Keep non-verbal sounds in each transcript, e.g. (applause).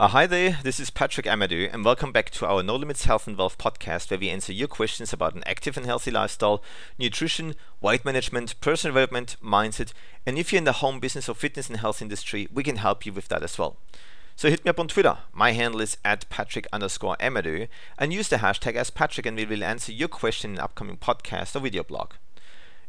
Uh, hi there, this is Patrick Amadou, and welcome back to our No Limits Health and Wealth podcast, where we answer your questions about an active and healthy lifestyle, nutrition, weight management, personal development, mindset, and if you're in the home business or fitness and health industry, we can help you with that as well. So hit me up on Twitter. My handle is at Patrick underscore Amadou, and use the hashtag as Patrick, and we will answer your question in an upcoming podcast or video blog.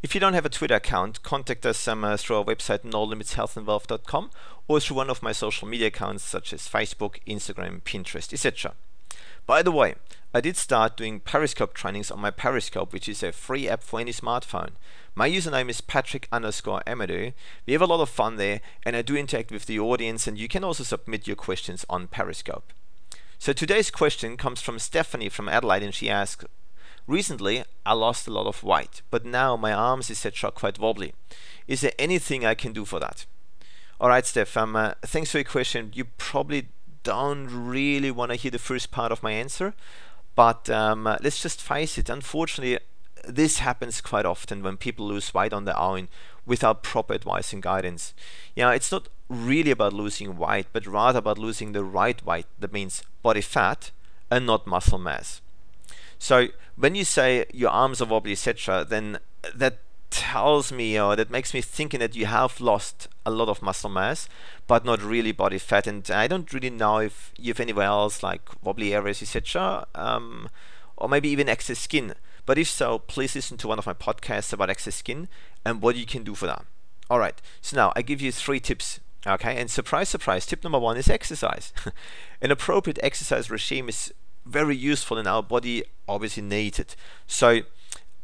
If you don't have a Twitter account, contact us um, uh, through our website nolimitshealthandwealth.com or through one of my social media accounts such as Facebook, Instagram, Pinterest, etc. By the way, I did start doing Periscope trainings on my Periscope, which is a free app for any smartphone. My username is Patrick underscore Amadou. We have a lot of fun there, and I do interact with the audience, and you can also submit your questions on Periscope. So today's question comes from Stephanie from Adelaide, and she asks, Recently, I lost a lot of weight, but now my arms etc. quite wobbly. Is there anything I can do for that? Alright, Steph, um, uh, thanks for your question. You probably don't really want to hear the first part of my answer, but um, uh, let's just face it. Unfortunately, this happens quite often when people lose weight on their own without proper advice and guidance. Know, it's not really about losing weight, but rather about losing the right weight. That means body fat and not muscle mass. So when you say your arms are wobbly, etc., then that tells me or that makes me thinking that you have lost a lot of muscle mass, but not really body fat. And I don't really know if you have anywhere else like wobbly areas, etc., um, or maybe even excess skin. But if so, please listen to one of my podcasts about excess skin and what you can do for that. All right. So now I give you three tips Okay, and surprise, surprise, tip number one is exercise. (laughs) An appropriate exercise regime is very useful and our body obviously needs it. So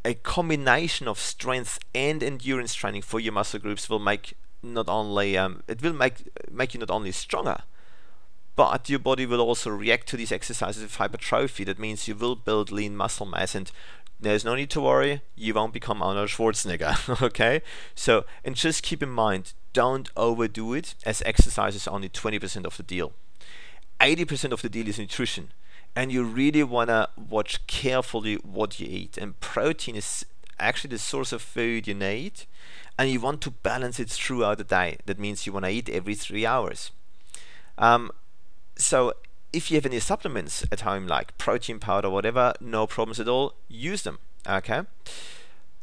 a combination of strength and endurance training for your muscle groups will make not only um, it will make make you not only stronger, but your body will also react to these exercises with hypertrophy. That means you will build lean muscle mass and there's no need to worry, you won't become Arnold Schwarzenegger, (laughs) okay? So, and just keep in mind, don't overdo it as exercise is only 20% of the deal. 80% of the deal is nutrition and you really want to watch carefully what you eat. And protein is actually the source of food you need, and you want to balance it throughout the day. That means you want to eat every three hours. Um, so if you have any supplements at home, like protein powder, whatever, no problems at all. Use them. Okay.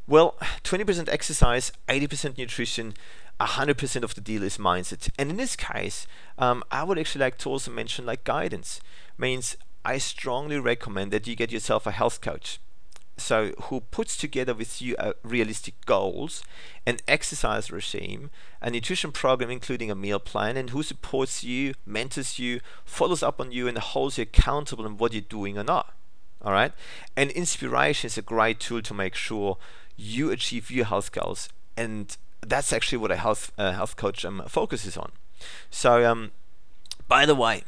Well, 20% exercise, 80% nutrition, 100% of the deal is mindset. And in this case, um, I would actually like to also mention like guidance. Means I strongly recommend that you get yourself a health coach. So, who puts together with you uh, realistic goals, an exercise regime, a nutrition program including a meal plan, and who supports you, mentors you, follows up on you, and holds you accountable on what you're doing or not. All right, and inspiration is a great tool to make sure you achieve your health goals, and that's actually what a health uh, health coach um, focuses on. So, um, by the way,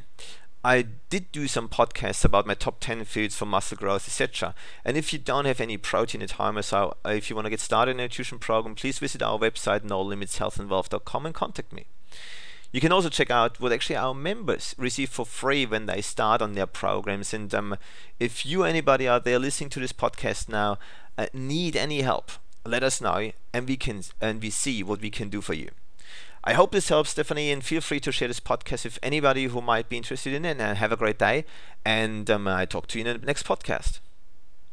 I did do some podcasts about my top 10 foods for muscle growth, etc. And if you don't have any protein at home, or so if you want to get started in a nutrition program, please visit our website, nolimitshealthandwealth.com and contact me. You can also check out what actually our members receive for free when they start on their programs. And um, if you, anybody out there listening to this podcast now, uh, need any help, let us know, and we can and we see what we can do for you. I hope this helps, Stephanie, and feel free to share this podcast with anybody who might be interested in it. And have a great day. And um, I talk to you in the next podcast.